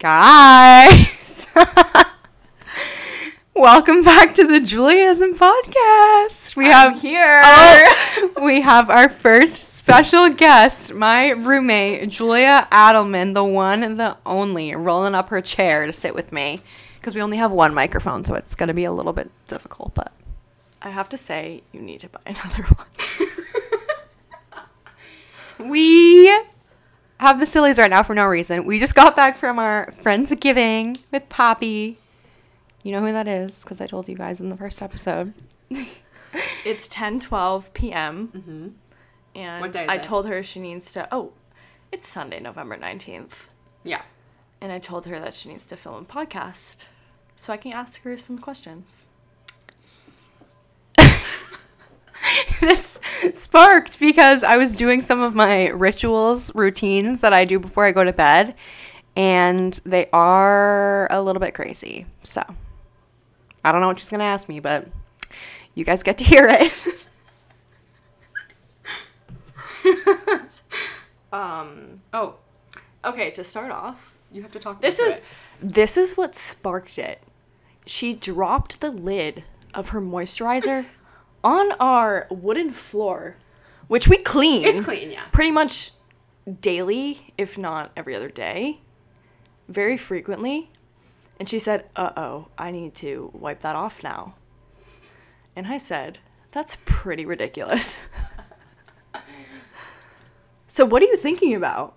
Guys, welcome back to the Juliaism podcast. We I'm have here. Oh, we have our first special guest, my roommate Julia Adelmann, the one and the only, rolling up her chair to sit with me because we only have one microphone, so it's gonna be a little bit difficult. But I have to say, you need to buy another one. we have the sillies right now for no reason. We just got back from our Friendsgiving with Poppy. You know who that is because I told you guys in the first episode. It's 10 12 p.m. Mm-hmm. And day is I it? told her she needs to. Oh, it's Sunday, November 19th. Yeah. And I told her that she needs to film a podcast so I can ask her some questions. this sparked because I was doing some of my rituals, routines that I do before I go to bed, and they are a little bit crazy. So I don't know what she's gonna ask me, but you guys get to hear it. Um, oh, okay, to start off, you have to talk. this is this is what sparked it. She dropped the lid of her moisturizer on our wooden floor, which we clean. It's clean, yeah. Pretty much daily, if not every other day, very frequently. And she said, "Uh oh, I need to wipe that off now." And I said, "That's pretty ridiculous." so what are you thinking about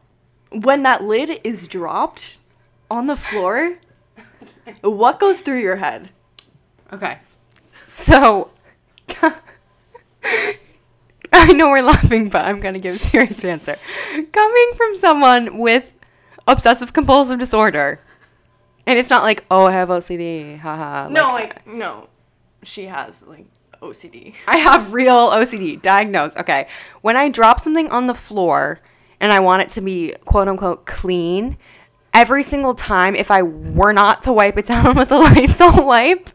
when that lid is dropped on the floor? What goes through your head? Okay. So, I know we're laughing, but I'm going to give a serious answer. Coming from someone with obsessive compulsive disorder, and it's not like, oh, I have OCD, haha. no, like no, she has like OCD. I have real OCD diagnosed. Okay. When I drop something on the floor and I want it to be quote unquote clean, every single time, if I were not to wipe it down with a Lysol wipe,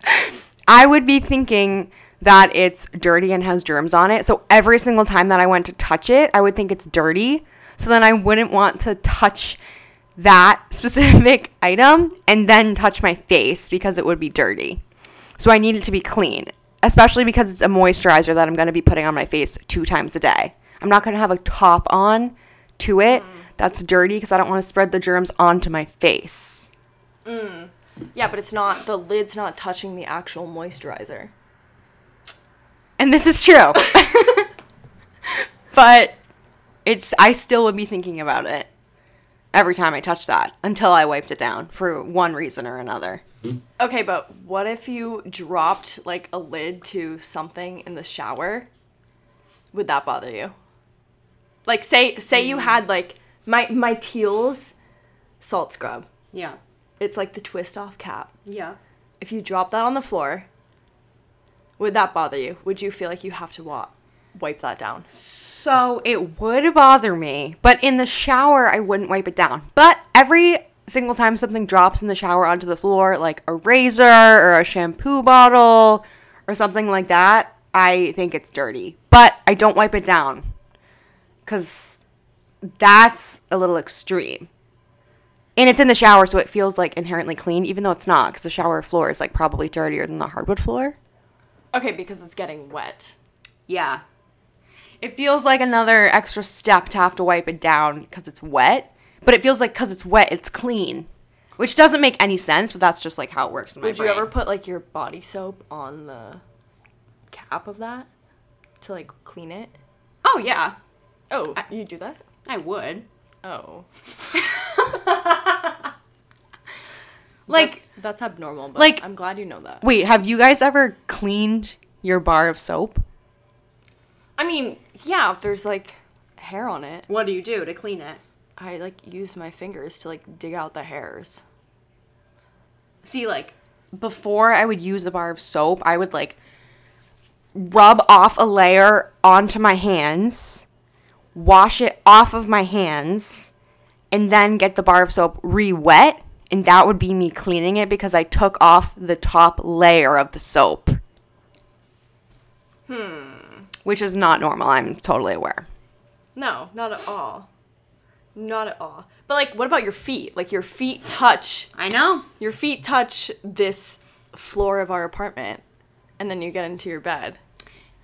I would be thinking that it's dirty and has germs on it. So every single time that I went to touch it, I would think it's dirty. So then I wouldn't want to touch that specific item and then touch my face because it would be dirty. So I need it to be clean, especially because it's a moisturizer that I'm going to be putting on my face two times a day. I'm not going to have a top on to it that's dirty because I don't want to spread the germs onto my face. Mm. Yeah, but it's not the lid's not touching the actual moisturizer. And this is true. but it's I still would be thinking about it every time I touch that until I wiped it down for one reason or another. Mm-hmm. Okay, but what if you dropped like a lid to something in the shower? Would that bother you? Like say say you mm. had like my my Teals salt scrub. Yeah. It's like the twist off cap. Yeah. If you drop that on the floor, would that bother you? Would you feel like you have to wa- wipe that down? So it would bother me, but in the shower, I wouldn't wipe it down. But every single time something drops in the shower onto the floor, like a razor or a shampoo bottle or something like that, I think it's dirty. But I don't wipe it down because that's a little extreme. And it's in the shower, so it feels like inherently clean, even though it's not, because the shower floor is like probably dirtier than the hardwood floor. Okay, because it's getting wet. Yeah. It feels like another extra step to have to wipe it down because it's wet, but it feels like because it's wet, it's clean, which doesn't make any sense. But that's just like how it works in my Would brain. you ever put like your body soap on the cap of that to like clean it? Oh yeah, Oh, you do that? I would. Oh. Like, that's, that's abnormal, but like- I'm glad you know that. wait, have you guys ever cleaned your bar of soap? I mean, yeah, if there's like hair on it, What do you do to clean it? I like use my fingers to like dig out the hairs. See, like before I would use the bar of soap, I would like rub off a layer onto my hands, wash it off of my hands, and then get the bar of soap re wet. And that would be me cleaning it because I took off the top layer of the soap. Hmm. Which is not normal. I'm totally aware. No, not at all. Not at all. But like, what about your feet? Like your feet touch. I know. Your feet touch this floor of our apartment, and then you get into your bed.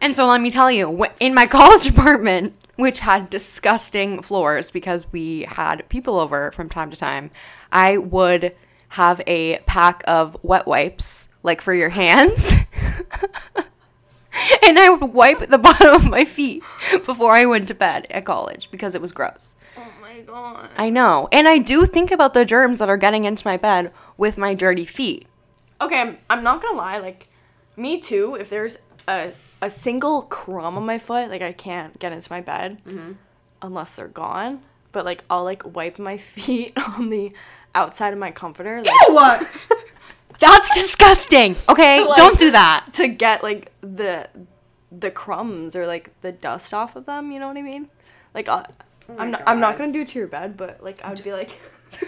And so let me tell you, in my college apartment, which had disgusting floors because we had people over from time to time, I would have a pack of wet wipes, like for your hands. and I would wipe the bottom of my feet before I went to bed at college because it was gross. Oh my god. I know. And I do think about the germs that are getting into my bed with my dirty feet. Okay, I'm, I'm not gonna lie. Like, me too. If there's a a single crumb on my foot, like I can't get into my bed unless they're gone. But like, I'll like wipe my feet on the outside of my comforter. Like, What? That's disgusting. Okay, Like- don't do that. to get like the the crumbs or like the dust off of them. You know what I mean? Like uh, I'm not I'm not gonna do it to your bed, but like I would be like,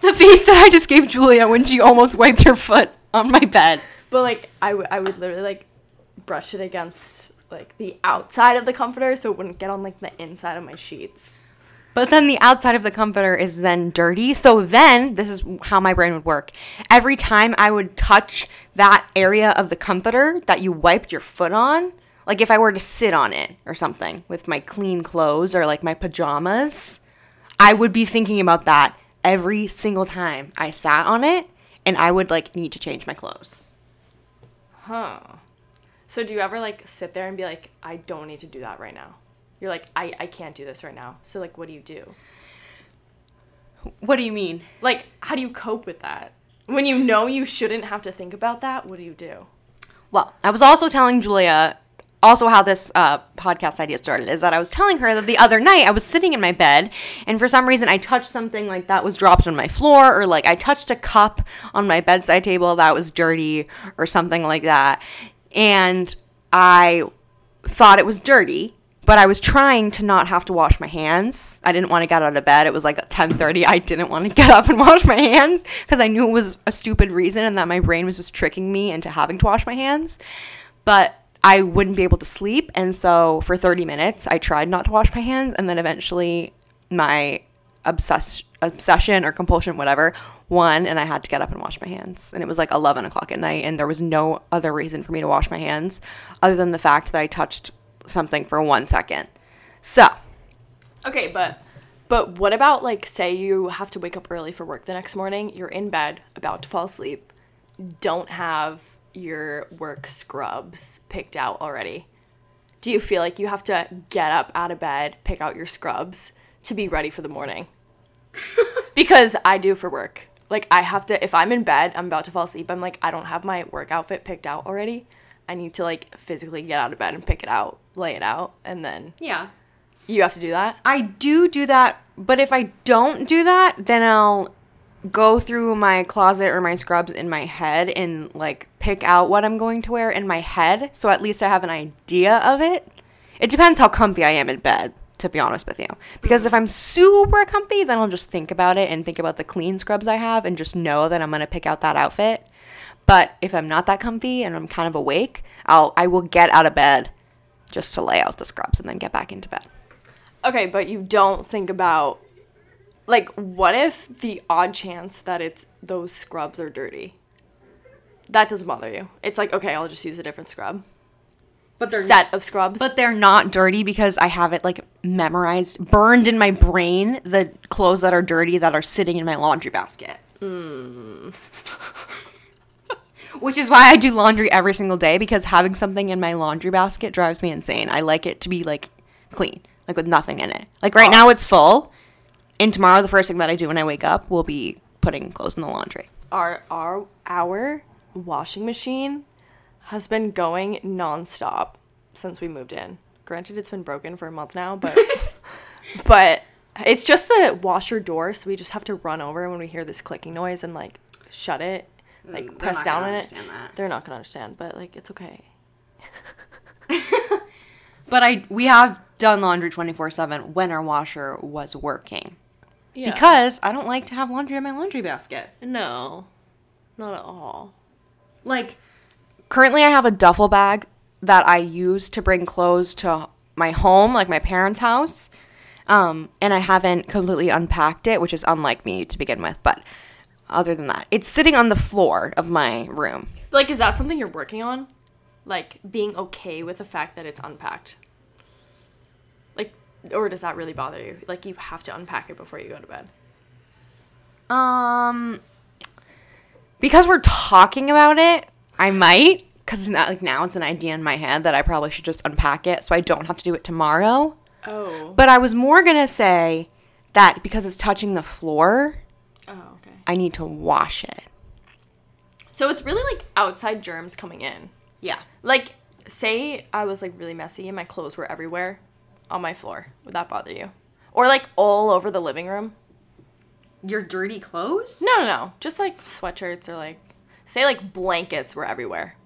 The face that I just gave Julia when she almost wiped her foot on my bed. but like I would I would literally like brush it against like the outside of the comforter so it wouldn't get on like the inside of my sheets. But then the outside of the comforter is then dirty. So then, this is how my brain would work. Every time I would touch that area of the comforter that you wiped your foot on, like if I were to sit on it or something with my clean clothes or like my pajamas, I would be thinking about that every single time I sat on it and I would like need to change my clothes. Huh. So do you ever like sit there and be like, I don't need to do that right now? You're like, I, I can't do this right now. So like what do you do? What do you mean? Like, how do you cope with that? When you know you shouldn't have to think about that, what do you do? Well, I was also telling Julia also how this uh, podcast idea started is that I was telling her that the other night I was sitting in my bed and for some reason I touched something like that was dropped on my floor or like I touched a cup on my bedside table that was dirty or something like that. And I thought it was dirty, but I was trying to not have to wash my hands. I didn't want to get out of bed. It was like 10:30. I didn't want to get up and wash my hands because I knew it was a stupid reason and that my brain was just tricking me into having to wash my hands. But I wouldn't be able to sleep, and so for 30 minutes I tried not to wash my hands and then eventually my obsess- obsession or compulsion whatever won and I had to get up and wash my hands. And it was like 11 o'clock at night and there was no other reason for me to wash my hands other than the fact that I touched something for one second. So, Okay, but but what about like say you have to wake up early for work the next morning, you're in bed about to fall asleep, don't have your work scrubs picked out already. Do you feel like you have to get up out of bed, pick out your scrubs to be ready for the morning? because I do for work. Like I have to if I'm in bed, I'm about to fall asleep, I'm like I don't have my work outfit picked out already. I need to like physically get out of bed and pick it out, lay it out, and then yeah. you have to do that. I do do that, but if I don't do that, then I'll go through my closet or my scrubs in my head and like pick out what I'm going to wear in my head, so at least I have an idea of it. It depends how comfy I am in bed, to be honest with you. Because if I'm super comfy, then I'll just think about it and think about the clean scrubs I have and just know that I'm going to pick out that outfit. But if I'm not that comfy and I'm kind of awake, I'll I will get out of bed just to lay out the scrubs and then get back into bed. Okay, but you don't think about like what if the odd chance that it's those scrubs are dirty? That doesn't bother you. It's like, okay, I'll just use a different scrub. But Set of scrubs. But they're not dirty because I have it like memorized, burned in my brain, the clothes that are dirty that are sitting in my laundry basket. Hmm. Which is why I do laundry every single day because having something in my laundry basket drives me insane. I like it to be like clean, like with nothing in it. Like right now it's full, and tomorrow the first thing that I do when I wake up will be putting clothes in the laundry. our our our washing machine has been going nonstop since we moved in. Granted, it's been broken for a month now, but but it's just the washer door, so we just have to run over when we hear this clicking noise and like shut it, like Mm, they're press down on it. that. They're not gonna understand, but like it's okay. But I we have done laundry 24/7 when our washer was working. Yeah. Because I don't like to have laundry in my laundry basket. no, not at all. Like currently I have a duffel bag that I use to bring clothes to my home, like my parents' house. Um, and I haven't completely unpacked it, which is unlike me to begin with. But other than that, it's sitting on the floor of my room. Like, is that something you're working on? Like, being okay with the fact that it's unpacked? Like, or does that really bother you? Like, you have to unpack it before you go to bed. Um, because we're talking about it, I might. Because not like now it's an idea in my head that I probably should just unpack it, so I don't have to do it tomorrow. Oh. But I was more gonna say that because it's touching the floor, Oh, okay. I need to wash it. So it's really like outside germs coming in. Yeah. Like, say I was like really messy and my clothes were everywhere on my floor. Would that bother you? Or like all over the living room? Your dirty clothes? No, no, no. Just like sweatshirts or like, say like blankets were everywhere.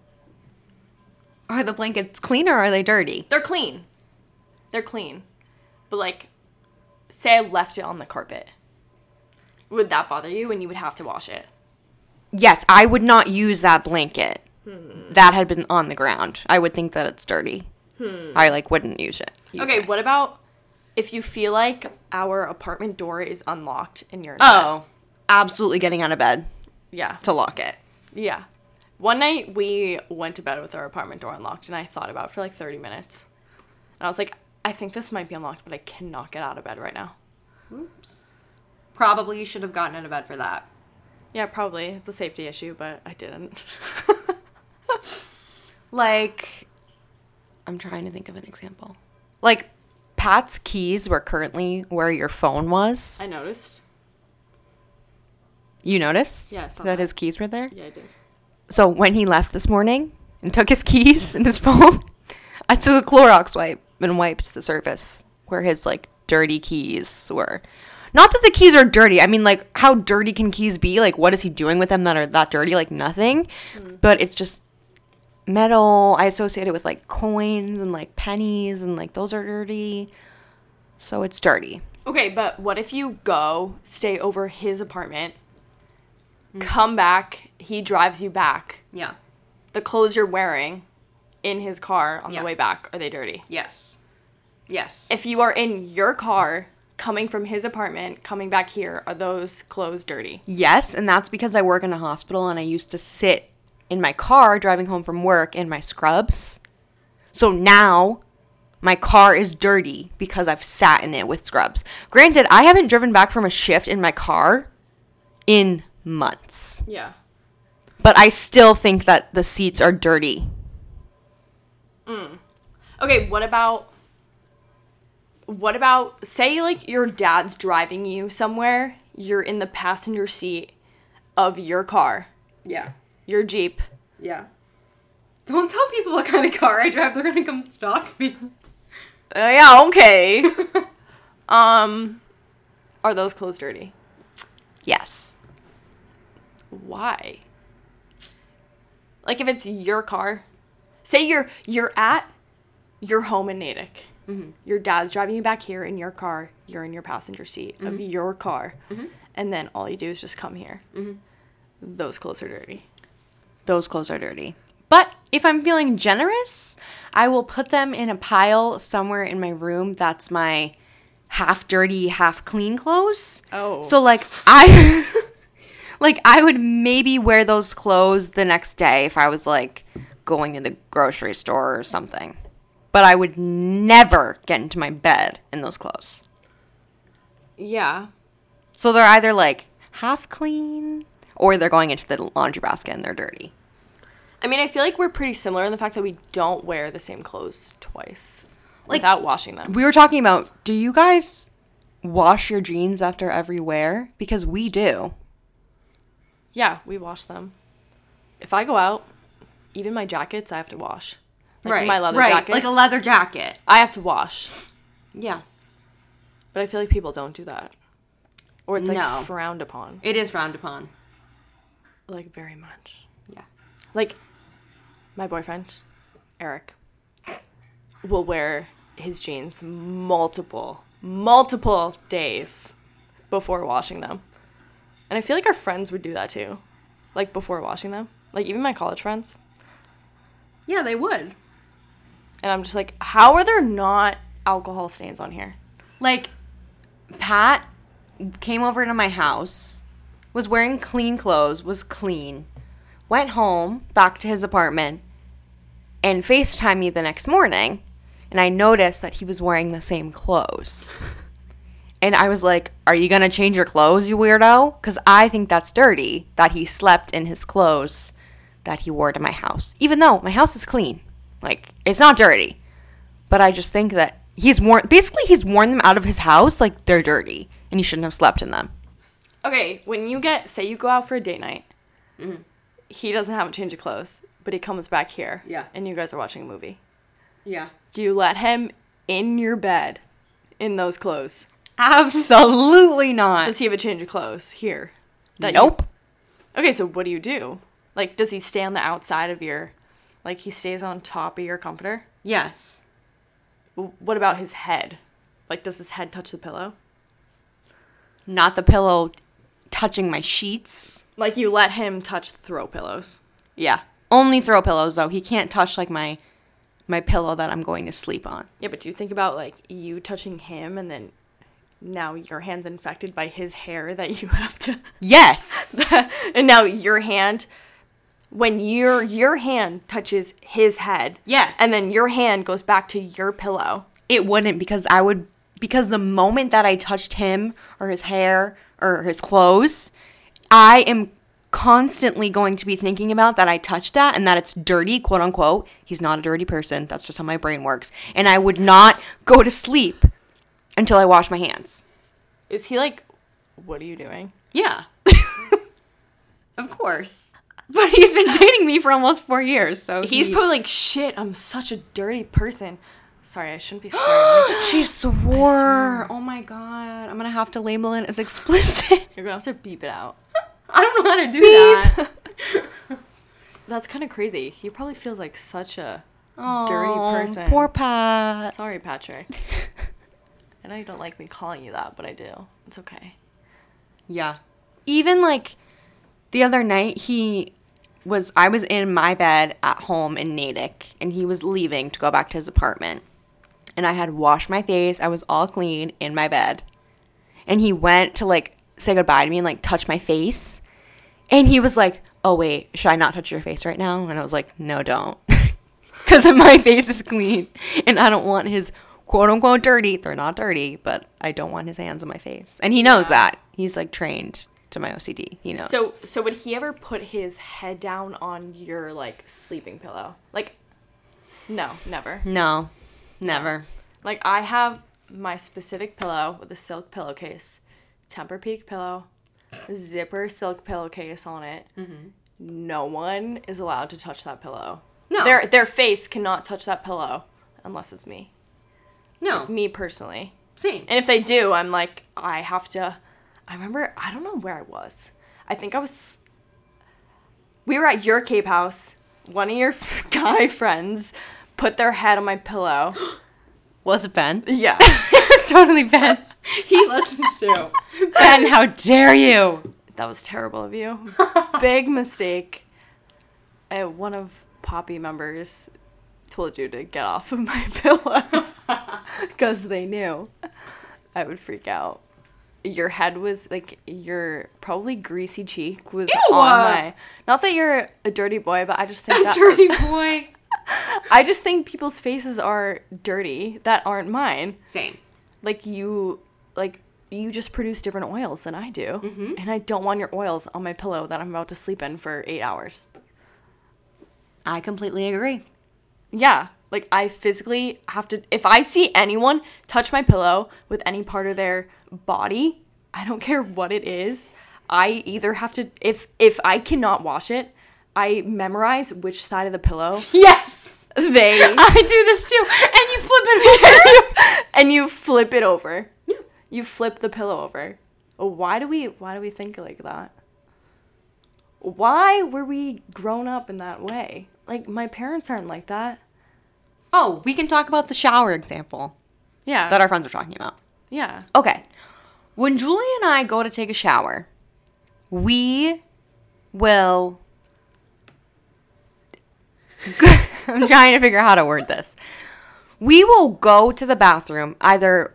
Are the blankets clean or are they dirty? They're clean. They're clean. But like, say I left it on the carpet. Would that bother you and you would have to wash it? Yes, I would not use that blanket. That had been on the ground. I would think that it's dirty. Hmm. I like wouldn't use it. use okay, it. what about if you feel like our apartment door is unlocked and you're in bed? Oh, absolutely getting out of bed Yeah. to lock it. Yeah. One night we went to bed with our apartment door unlocked and I thought about it for like 30 minutes. And I was like, I think this might be unlocked, but I cannot get out of bed right now. Oops. Probably should have gotten out of bed for that. Yeah, probably. It's a safety issue, but I didn't. Like, I'm trying to think of an example. Like, Pat's keys were currently where your phone was. I noticed. You noticed? Yeah, that that. his keys were there? Yeah, I did. So when he left this morning and took his keys and his phone, I took a Clorox wipe and wiped the surface where his like dirty keys were. Not that the keys are dirty. I mean, like, how dirty can keys be? Like, what is he doing with them that are that dirty? Like, nothing. Hmm. But it's just metal. I associate it with like coins and like pennies, and like those are dirty. So it's dirty. Okay, but what if you go stay over his apartment, Mm-hmm. come back, he drives you back. Yeah. The clothes you're wearing in his car on Yeah. the way back, are they dirty? Yes. Yes. If you are in your car coming from his apartment, coming back here, are those clothes dirty? Yes, and that's because I work in a hospital and I used to sit in my car driving home from work in my scrubs. So now my car is dirty because I've sat in it with scrubs. Granted, I haven't driven back from a shift in my car in months, Yeah. but I still think that the seats are dirty. Okay, what about what about say like your dad's driving you somewhere, you're in the passenger seat of your car, Yeah. your Jeep. Yeah. Don't tell people what kind of car I drive. They're going to come stalk me. Uh, yeah, okay. um are those clothes dirty? yes. Why? Like if it's your car, say you're you're at your home in Natick. Mm-hmm. Your dad's driving you back here in your car. You're in your passenger seat of mm-hmm. your car, mm-hmm. and then all you do is just come here. Those clothes are dirty. those clothes are dirty. But if I'm feeling generous, I will put them in a pile somewhere in my room that's my half dirty, half clean clothes. Oh. So like I like I would maybe wear those clothes the next day if I was like going to the grocery store or something. But I would never get into my bed in those clothes. Yeah. So they're either like half clean or they're going into the laundry basket and they're dirty. I mean, I feel like we're pretty similar in the fact that we don't wear the same clothes twice Like- without washing them. We were talking about do you guys wash your jeans after every wear? Because we do. Yeah, we wash them. If I go out, even my jackets, I have to wash. Like my leather jackets. Like a leather jacket. I have to wash. Yeah. But I feel like people don't do that. Or it's like No. frowned upon. It is frowned upon. Like very much. Yeah. Like my boyfriend, Eric, will wear his jeans multiple, multiple days before washing them. And I feel like our friends would do that too. Like before washing them. Like even my college friends. Yeah, they would. And I'm just like, how are there not alcohol stains on here? Like Pat came over to my house, was wearing clean clothes, was clean, went home back to his apartment, and FaceTime me the next morning. And I noticed that he was wearing the same clothes. And I was like, Are you going to change your clothes, you weirdo? Because I think that's dirty that he slept in his clothes that he wore to my house. Even though my house is clean. Like, it's not dirty. But I just think that he's worn, basically, he's worn them out of his house like they're dirty. And he shouldn't have slept in them. Okay, when you get, say you go out for a date night, mm-hmm. he doesn't have a change of clothes, but he comes back here. Yeah. And you guys are watching a movie. Yeah. Do you let him in your bed in those clothes? Absolutely not. Does he have a change of clothes here? that you- nope. okay, so what do you do? Like, does he stay on the outside of your, like, he stays on top of your comforter? Yes. What about his head? Like, does his head touch the pillow? Not the pillow touching my sheets. Like, you let him touch the throw pillows. Yeah. Only throw pillows though. He can't touch like my my pillow that I'm going to sleep on. Yeah, but do you think about, like, you touching him and then now your hand's infected by his hair that you have to. Yes. and now your hand when your your hand touches his head Yes. and then your hand goes back to your pillow it wouldn't because I would because the moment that I touched him or his hair or his clothes, I am constantly going to be thinking about that I touched that and that it's dirty, quote unquote. He's not a dirty person. That's just how my brain works. And I would not go to sleep until I wash my hands. is he like what are you doing Yeah. of course. But he's been dating me for almost four years, so he's he- probably like shit i'm such a dirty person sorry i shouldn't be swearing She swore. Oh my god. I'm gonna have to label it as explicit. you're gonna have to beep it out I don't know how to do that. that's kind of crazy he probably feels like such a Oh, Dirty person. Poor Pat. sorry patrick i know you don't like me calling you that but i do it's okay Yeah. Even like the other night, he was, I was in my bed at home in Natick, and he was leaving to go back to his apartment. And I had washed my face. I was all clean in my bed. And he went to like say goodbye to me and like touch my face. And he was like, Oh, wait, should I not touch your face right now? And I was like, No, don't. Because my face is clean. And I don't want his quote unquote dirty. They're not dirty, but I don't want his hands on my face. And he knows Yeah. that. He's like trained to my OCD. He knows. So so would he ever put his head down on your like sleeping pillow? Like no, never. no, never. Like I have my specific pillow with a silk pillowcase, Tempur-Pedic pillow, zipper silk pillowcase on it. Mm-hmm. No one is allowed to touch that pillow. No. Their their face cannot touch that pillow unless it's me. No. Me personally. Same. And if they do, I'm like, I have to. I remember, I don't know where I was. I think I was. We were at your Cape House. One of your guy friends put their head on my pillow. Was it Ben? Yeah. it was totally Ben. He listens to. Ben, how dare you? that was terrible of you. Big mistake. Uh, one of Poppy members told you to get off of my pillow because they knew I would freak out. Your head was like your probably greasy cheek was Ew. on my. Not that you're a dirty boy, but I just think that Dirty boy. I just think people's faces are dirty that aren't mine. Same. Like you, like you just produce different oils than I do, mm-hmm. and I don't want your oils on my pillow that I'm about to sleep in for eight hours. I completely agree. Yeah, like I physically have to. If I see anyone touch my pillow with any part of their body, I don't care what it is. I either have to if if I cannot wash it, I memorize which side of the pillow Yes. they I do this too. And you flip it over. and you flip it over. You flip the pillow over. Why do we why do we think like that? Why were we grown up in that way? Like my parents aren't like that. Oh, we can talk about the shower example Yeah. that our friends are talking about. yeah. Okay. When Julie and I go to take a shower, we will. I'm trying to figure out how to word this. We will go to the bathroom either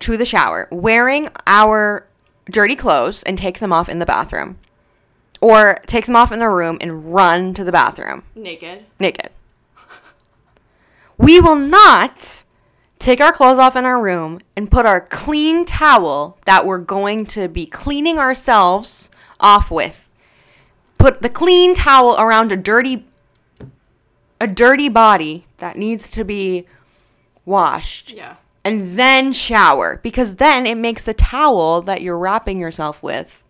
to the shower wearing our dirty clothes and take them off in the bathroom. Or take them off in the room and run to the bathroom Naked. naked. We will not take our clothes off in our room and put our clean towel that we're going to be cleaning ourselves off with. Put the clean towel around a dirty a dirty body that needs to be washed Yeah. and then shower because then it makes the towel that you're wrapping yourself with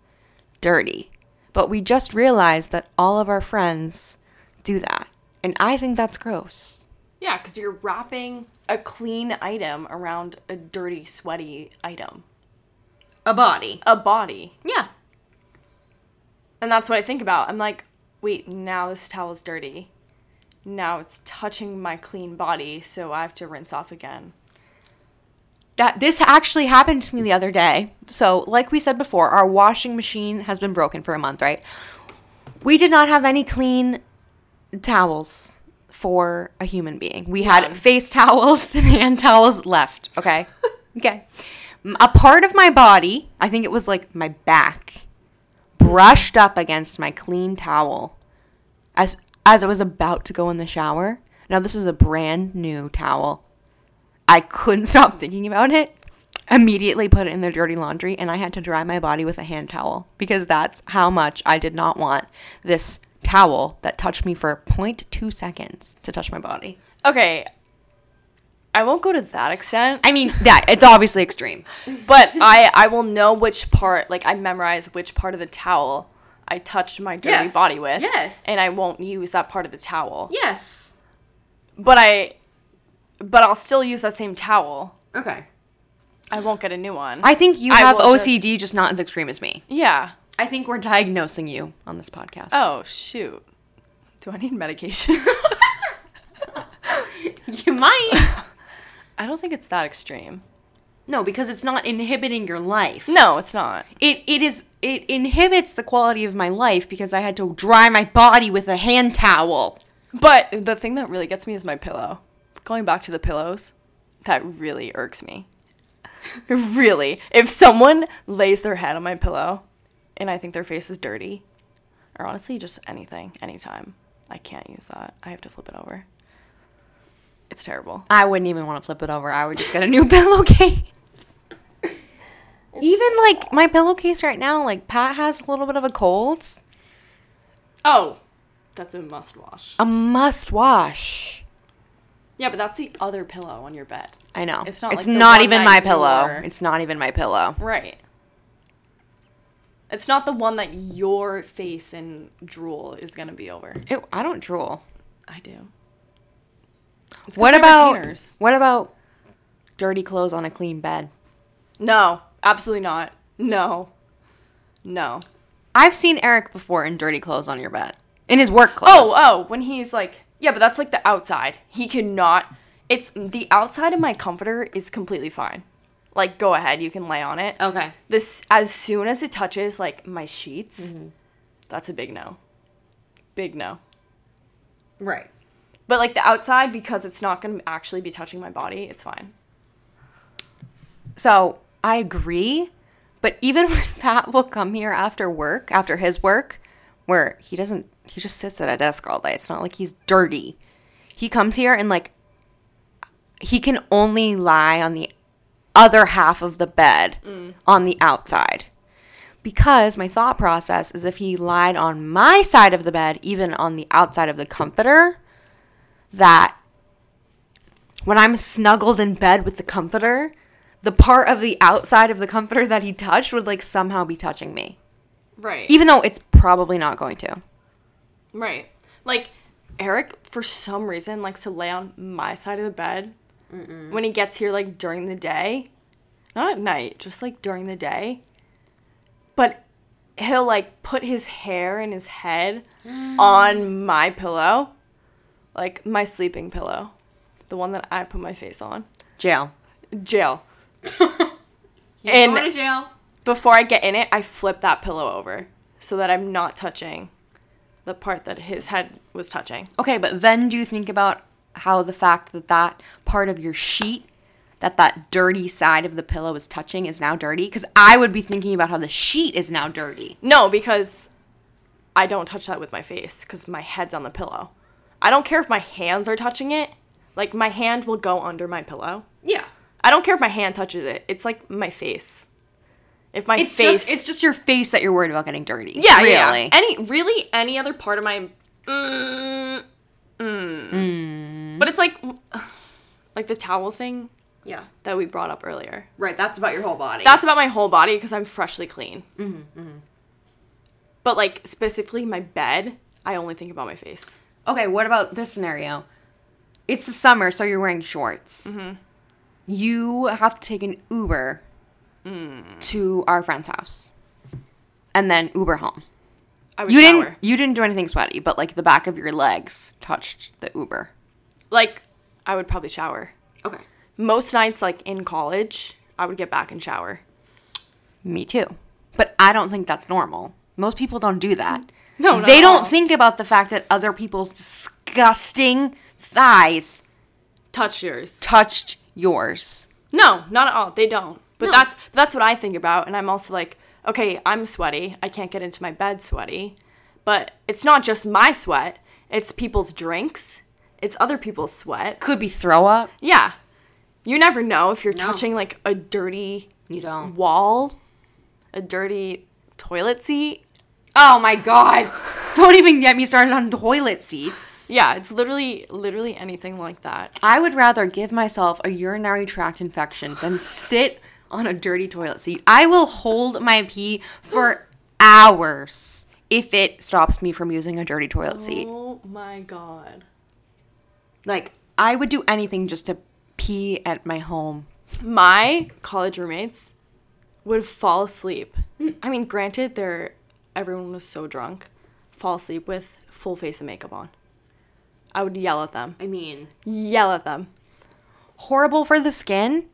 dirty. But we just realized that all of our friends do that. And I think that's gross. Yeah, because you're wrapping a clean item around a dirty, sweaty item. A body. A body. Yeah. And that's what I think about. I'm like, wait, now this towel's dirty. Now it's touching my clean body, so I have to rinse off again. That this actually happened to me the other day. So, like we said before, our washing machine has been broken for a month, right? We did not have any clean towels for a human being. We had face towels and hand towels left, okay? okay. A part of my body, I think it was like my back, brushed up against my clean towel as as I was about to go in the shower. Now this is a brand new towel. I couldn't stop thinking about it. Immediately put it in the dirty laundry and I had to dry my body with a hand towel because that's how much I did not want this towel that touched me for 0.2 seconds to touch my body. Okay. I won't go to that extent, I mean, that it's obviously extreme. but I I will know which part, like I memorize which part of the towel I touched my dirty Yes. body with. Yes. And I won't use that part of the towel. Yes. But I but I'll still use that same towel. Okay. I won't get a new one. I think you I have will just- OCD, just not as extreme as me. yeah. I think we're diagnosing you on this podcast. Oh shoot. Do I need medication? You might. I don't think it's that extreme. no, because it's not inhibiting your life. No, it's not. It it is it inhibits the quality of my life because I had to dry my body with a hand towel. But the thing that really gets me is my pillow. Going back to the pillows, that really irks me. really. If someone lays their head on my pillow and I think their face is dirty, or honestly just anything, anytime, I can't use that. I have to flip it over. It's terrible. I wouldn't even want to flip it over. I would just get a new pillowcase. Even like my pillowcase right now, like Pat has a little bit of a cold. Oh, that's a must wash. A must wash. Yeah, but that's the other pillow on your bed. I know. It's not It's like not even my pillow. wore. It's not even my pillow. Right. It's not the one that your face and drool is gonna be over. Ew, I don't drool. I do. It's 'cause What about retainers. what about dirty clothes on a clean bed? No, absolutely not. No. No. I've seen Eric before in dirty clothes on your bed. In his work clothes. Oh, oh, when he's like, yeah, but that's like the outside. He cannot. It's the outside of my comforter is completely fine. Like, go ahead, you can lay on it. Okay. This as soon as it touches like my sheets, mm-hmm. that's a big no. Big no. Right. But like the outside, because it's not gonna actually be touching my body, it's fine. So I agree, but even when Pat will come here after work, after his work, where he doesn't, he just sits at a desk all day. It's not like he's dirty. He comes here and like, he can only lie on the other half of the bed mm. on the outside. Because my thought process is if he lied on my side of the bed, even on the outside of the comforter, that when I'm snuggled in bed with the comforter, the part of the outside of the comforter that he touched would like somehow be touching me. Right. Even though it's probably not going to. Right. Like Eric, for some reason, likes to lay on my side of the bed when he gets here, like during the day. Not at night, just like during the day. But he'll like put his hair and his head on my pillow, like my sleeping pillow, the one that I put my face on. Jail. Jail. And- going to jail. Before I get in it, I flip that pillow over so that I'm not touching the part that his head was touching. Okay, but then do you think about how the fact that that part of your sheet that that dirty side of the pillow is touching is now dirty because I would be thinking about how the sheet is now dirty. No, because I don't touch that with my face because my head's on the pillow. I don't care if my hands are touching it. Like my hand will go under my pillow. Yeah. I don't care if my hand touches it. It's like my face. If my It's face, just it's just your face that you're worried about getting dirty. yeah, really. yeah, yeah. Any really any other part of my, mm, mm. Mm-hmm. but it's like, like the towel thing yeah. that we brought up earlier. Right. That's about your whole body. That's about my whole body because I'm freshly clean. Mm-hmm, mm-hmm, But like specifically my bed, I only think about my face. okay. What about this scenario? It's the summer, so you're wearing shorts. Mm-hmm. You have to take an Uber mm. to our friend's house, and then Uber home. I would You shower. didn't. You didn't do anything sweaty, but like the back of your legs touched the Uber. Like I would probably shower. Okay. Most nights, like in college, I would get back and shower. Me too. But I don't think that's normal. Most people don't do that. No, not they don't all. think about the fact that other people's disgusting thighs Touch yours. touched yours. No, not at all. They don't. But No. that's that's what I think about, and I'm also like, okay, I'm sweaty. I can't get into my bed sweaty, but it's not just my sweat. It's people's drinks. It's other people's sweat. Could be throw up. Yeah, you never know if you're No. touching like a dirty You don't. wall, a dirty toilet seat. Oh my god. Don't even get me started on toilet seats. Yeah, it's literally literally anything like that. I would rather give myself a urinary tract infection than sit on a dirty toilet seat. I will hold my pee for hours if it stops me from using a dirty toilet seat. Oh my god. Like, I would do anything just to pee at my home. my college roommates would fall asleep. I mean, granted, they're everyone was so drunk, fall asleep with full face of makeup on. I would yell at them. I mean, Yell at them. horrible for the skin,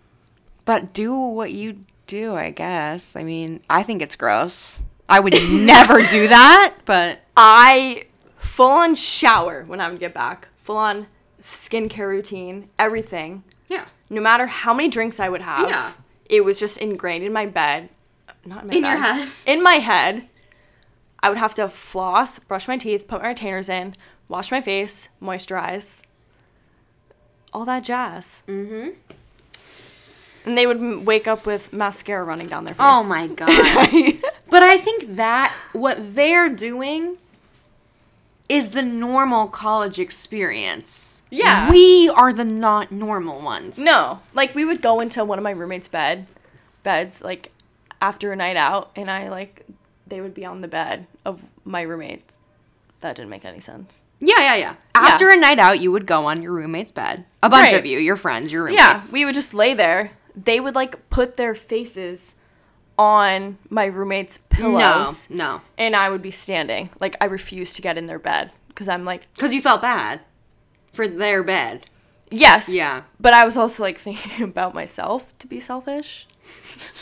but do what you do, I guess. I mean, I think it's gross. I would never do that, but I full on shower when I would get back. Full on skincare routine, everything. yeah. No matter how many drinks I would have, Yeah. it was just ingrained in my bed. Not in my In bed. your head. In my head. I would have to floss, brush my teeth, put my retainers in, wash my face, moisturize. All that jazz. Mm-hmm. And they would m- wake up with mascara running down their face. Oh my god. but I think that what they're doing is the normal college experience. Yeah. We are the not normal ones. No, like we would go into one of my roommates' bed, beds like after a night out, and I like they would be on the bed of my roommates. That didn't make any sense. Yeah, yeah, yeah. After a night out, you would go on your roommate's bed. A bunch Right. of you, your friends, your roommates. Yeah, we would just lay there. They would like put their faces on my roommates' pillows, No, no. and I would be standing. Like I refused to get in their bed because I'm like, Because you felt bad for their bed. yes, Yeah. But I was also like thinking about myself to be selfish.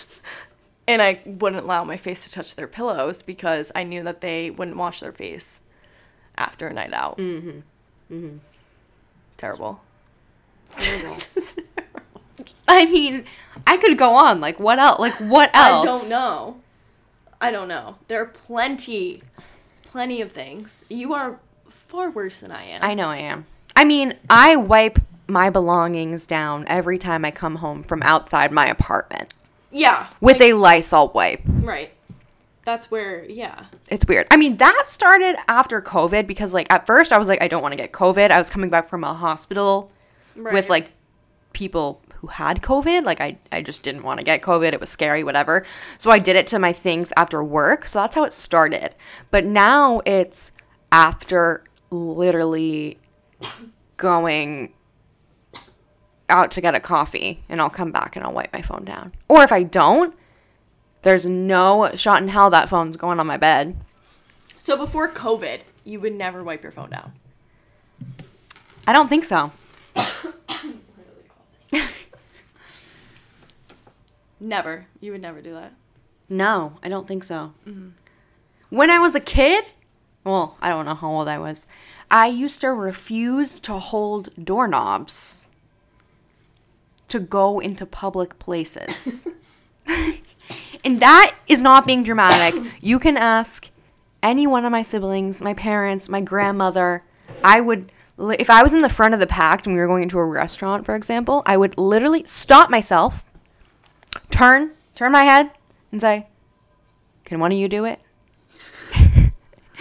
and I wouldn't allow my face to touch their pillows because I knew that they wouldn't wash their face after a night out. Mm-hmm. Mm-hmm. Terrible. I mean, I could go on. Like, what else? Like, what else? I don't know. I don't know. There are plenty, plenty of things. You are far worse than I am. I know I am. I mean, I wipe my belongings down every time I come home from outside my apartment yeah. with a Lysol wipe. Right. That's where, yeah. It's weird. I mean, that started after COVID because, like, at first I was like, I don't want to get COVID. I was coming back from a hospital Right. with, like, people who had COVID. Like, I, I just didn't want to get COVID. It was scary, whatever. So I did it to my things after work. So that's how it started. But now it's after literally going out to get a coffee and I'll come back and I'll wipe my phone down. Or if I don't, there's no shot in hell that phone's going on my bed. So before COVID, you would never wipe your phone down. I don't think so. Never. You would never do that. No, I don't think so. Mm-hmm. When I was a kid, well, I don't know how old I was, I used to refuse to hold doorknobs. to go into public places. and that is not being dramatic. You can ask any one of my siblings, my parents, my grandmother. I would, if I was in the front of the pack and we were going into a restaurant, for example, I would literally stop myself, turn, turn my head, and say, Can one of you do it?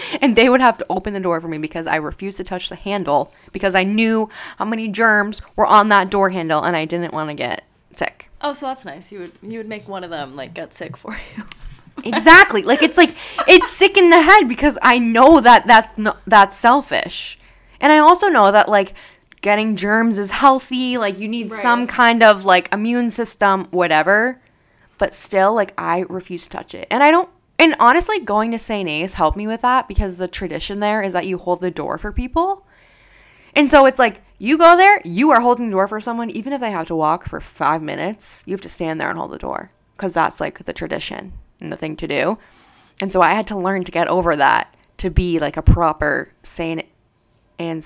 and they would have to open the door for me because I refused to touch the handle because I knew how many germs were on that door handle and I didn't want to get sick. Oh, so that's nice. You would you would make one of them like get sick for you. Exactly. like it's like it's sick in the head because I know that that no, that's selfish. And I also know that like getting germs is healthy, like you need Right. some kind of like immune system whatever. But still like I refuse to touch it. And I don't and honestly going to St. A's helped me with that because the tradition there is that you hold the door for people. And so it's like you go there, you are holding the door for someone, even if they have to walk for five minutes, you have to stand there and hold the door because that's like the tradition and the thing to do. And so I had to learn to get over that to be like a proper Saint and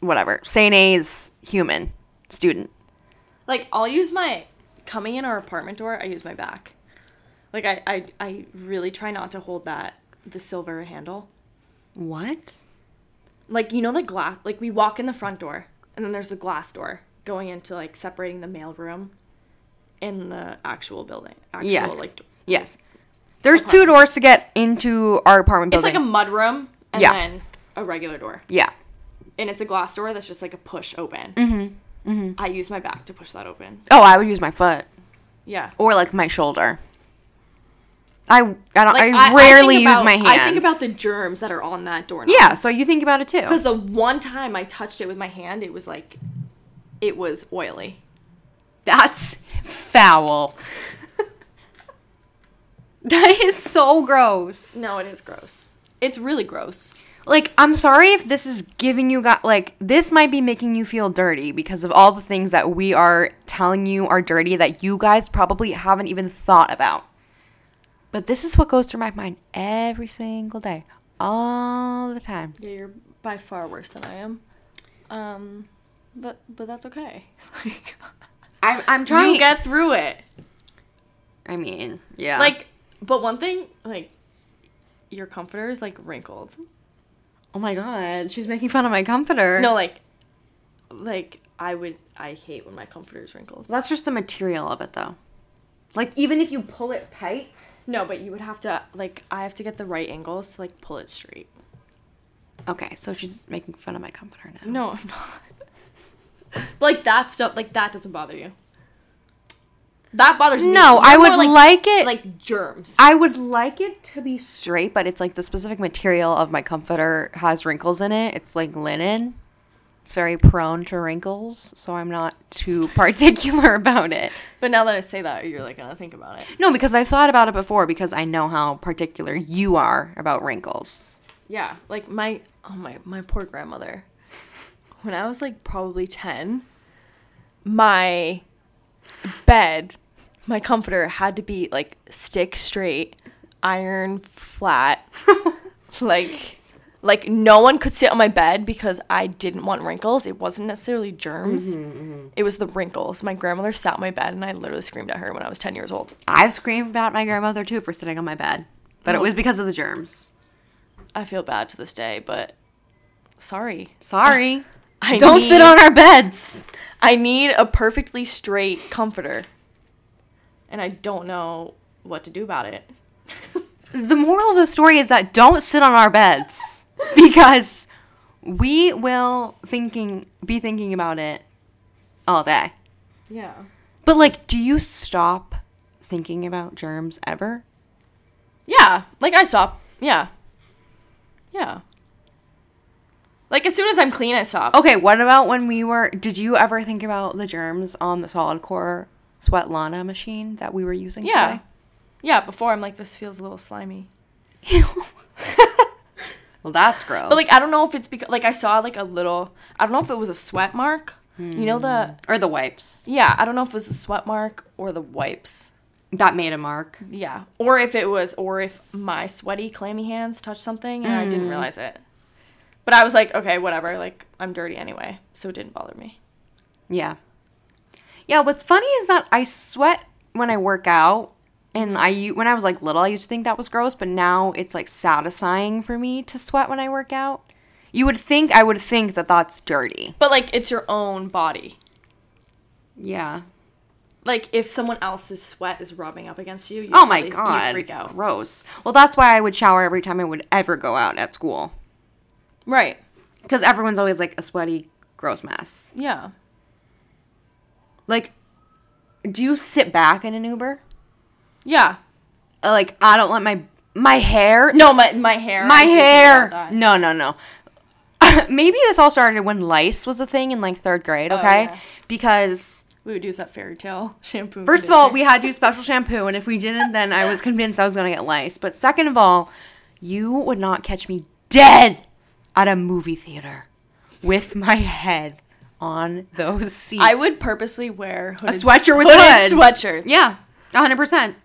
whatever Saint A's human student. Like I'll use my coming in our apartment door. I use my back. Like I I I really try not to hold that the silver handle. What? Like you know the glass. Like we walk in the front door, and then there's the glass door going into like separating the mail room, and the actual building. Actual, Yes. Like Yes. There's two doors to get into our apartment building. it's like a mud room, and Yeah. then a regular door, yeah. and it's a glass door that's just like a push open. Mm-hmm. Mm-hmm. I use my back to push that open. Oh, I would use my foot Yeah. or like my shoulder. I I don't Like, I rarely think use about- my hands. I think about the germs that are on that doorknob. Yeah, so you think about it too. Because the one time I touched it with my hand, it was like, it was oily. That's foul. that is so gross. No, it is gross. It's really gross. Like, I'm sorry if this is giving you got like this might be making you feel dirty because of all the things that we are telling you are dirty that you guys probably haven't even thought about. But this is what goes through my mind every single day, all the time. Yeah, you're by far worse than I am. Um, but but that's okay. Like, I'm I'm trying. you get through it. I mean, yeah. Like, but one thing, like, your comforter is like wrinkled. oh my god, she's making fun of my comforter. No, like, like I would. I hate when my comforter is wrinkled. that's just the material of it, though. Like, even if you pull it tight, No, but you would have to like. I have to get the right angles to like pull it straight. Okay, so she's making fun of my comforter now. No, I'm not. like that stuff, like that doesn't bother you. That bothers me. No, You're I would like it- like germs. I would like it to be straight, but it's like the specific material of my comforter has wrinkles in it. It's like linen. It's very prone to wrinkles, so I'm not too particular about it. but now that I say that, you're like gonna think about it. No, because I've thought about it before because I know how particular you are about wrinkles. Yeah, like my oh my my poor grandmother. When I was like probably ten, my bed, my comforter had to be like stick straight, iron flat, like like no one could sit on my bed because I didn't want wrinkles. It wasn't necessarily germs. Mm-hmm, mm-hmm. It was the wrinkles. My grandmother sat on my bed and I literally screamed at her when I was 10 years old. I've screamed at my grandmother too for sitting on my bed, but it was because of the germs. I feel bad to this day, but sorry. Sorry. I Don't sit on our beds. I need a perfectly straight comforter. And I don't know what to do about it. The moral of the story is that don't sit on our beds because we will thinking be thinking about it all day. Yeah. But like, do you stop thinking about germs ever? Yeah. Like I stop. Yeah. Yeah. Like as soon as I'm clean, I stop. Okay, what about when we were? Did you ever think about the germs on the solid core sweat Lana machine that we were using Yeah. today? Yeah, before I'm like, this feels a little slimy. well, that's gross. But like I don't know if it's because like I saw like a little I don't know if it was a sweat mark. You know the or the wipes yeah, I don't know if it was a sweat mark or the wipes. that made a mark. Yeah. Or if it was or if my sweaty clammy hands touched something and I didn't Mm. realize it. But I was like, okay, whatever, like I'm dirty anyway, so it didn't bother me. Yeah. Yeah, what's funny is that I sweat when I work out. And I when I was like little, I used to think that was gross, but now it's like satisfying for me to sweat when I work out. You would think I would think that that's dirty. But like it's your own body. Yeah. Like if someone else's sweat is rubbing up against you, you Oh my probably- god. you'd freak out. Gross. Well, that's why I would shower every time I would ever go out at school. Right. Because everyone's always like a sweaty, gross mess. Yeah. Like, do you sit back in an Uber? Yeah. Uh, Like, I don't let my my hair. No, my my hair. my I do think hair. No, no, no. Maybe this all started when lice was a thing in like third grade. Oh, Okay, yeah. because We would use that fairy tale shampoo. first of all, we had to use special shampoo, and if we didn't, then I was convinced I was gonna get lice. But second of all, you would not catch me dead at a movie theater with my head on those seats. I would purposely wear a sweatshirt with hooded a hood. sweatshirt. Yeah, hundred percent.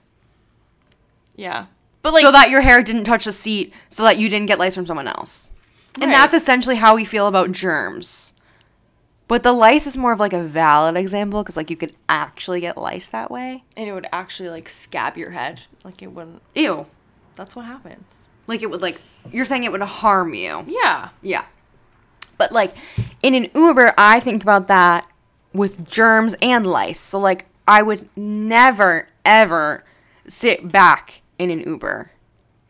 Yeah. But like so that your hair didn't touch the seat, so that you didn't get lice from someone else. And Right. that's essentially how we feel about germs. But the lice is more of like a valid example because like you could actually get lice that way. and it would actually like scab your head. Like it wouldn't Ew. that's what happens. Like it would like you're saying it would harm you. Yeah. Yeah. But like in an Uber, I think about that with germs and lice. So like I would never ever sit back in an Uber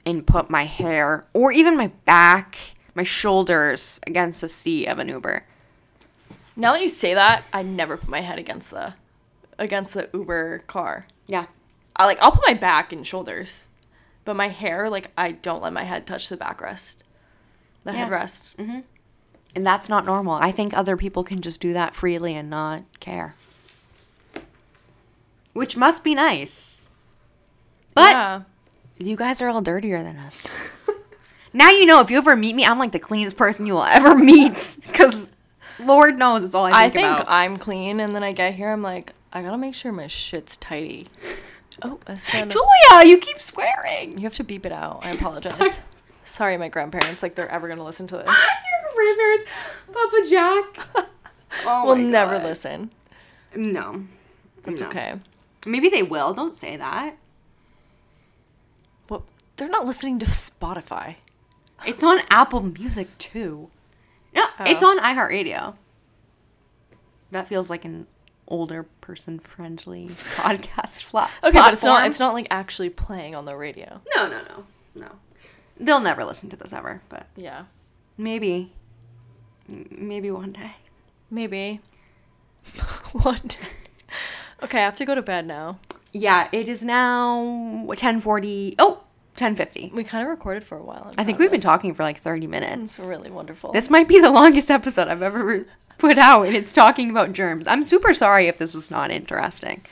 and put my hair or even my back, my shoulders against the seat of an Uber. Now that you say that, I never put my head against the against the Uber car. Yeah. I like I'll put my back and shoulders, but my hair like I don't let my head touch the backrest, the Yeah. headrest. Mm-hmm. And that's not normal. I think other people can just do that freely and not care. Which must be nice. But yeah. You guys are all dirtier than us. now you know if you ever meet me, I'm like the cleanest person you will ever meet. Because Lord knows it's all I think, I think about. I'm clean, and then I get here, I'm like, I gotta make sure my shit's tidy. Oh, I said Julia, you keep swearing. you have to beep it out. I apologize. Sorry, my grandparents. Like they're ever gonna listen to this. Your grandparents, Papa Jack. Oh we'll never listen. No. It's No. okay. Maybe they will. Don't say that. They're not listening to Spotify. It's on Apple Music too. No, it's Oh. on iHeartRadio. That feels like an older person friendly podcast flat. Okay, but it's not. It's not like actually playing on the radio. No, no, no, no. They'll never listen to this ever, but Yeah, maybe, maybe one day. maybe. One day. Okay, I have to go to bed now. Yeah, it is now ten forty. Oh, 1050. We kind of recorded for a while. I think we've been talking for like 30 minutes. It's really wonderful. This might be the longest episode I've ever re- put out, and it's talking about germs. I'm super sorry if this was not interesting.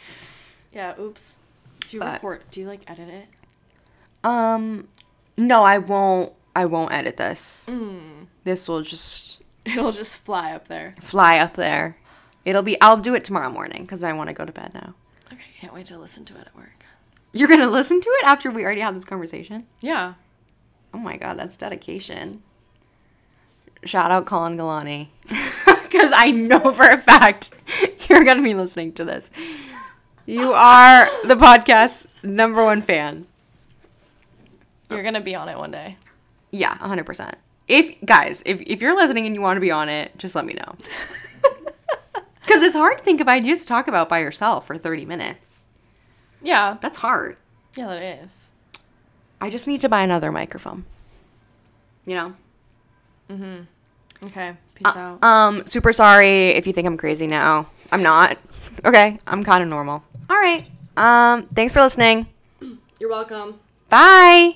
yeah. Oops. Do you But- record? Do you like edit it? Um, no, I won't. I won't edit this. Mm. This will just It'll just fly up there. fly up there. It'll be. I'll do it tomorrow morning because I want to go to bed now. Okay, can't wait to listen to it at work. You're gonna listen to it after we already had this conversation. Yeah. Oh my god, that's dedication. Shout out Colin Galani. Because I know for a fact you're going to be listening to this. You are the podcast's number one fan. You're gonna be on it one day. Yeah, 100%. If, guys, if, if you're listening and you want to be on it, just let me know. Because it's hard to think of ideas to talk about by yourself for 30 minutes. Yeah. That's hard. Yeah, that is. I just need to buy another microphone. You know? Mm-hmm. Okay. Peace out. Um, super sorry if you think I'm crazy now. I'm not. Okay, I'm kind of normal. All right. Um, thanks for listening. You're welcome. Bye.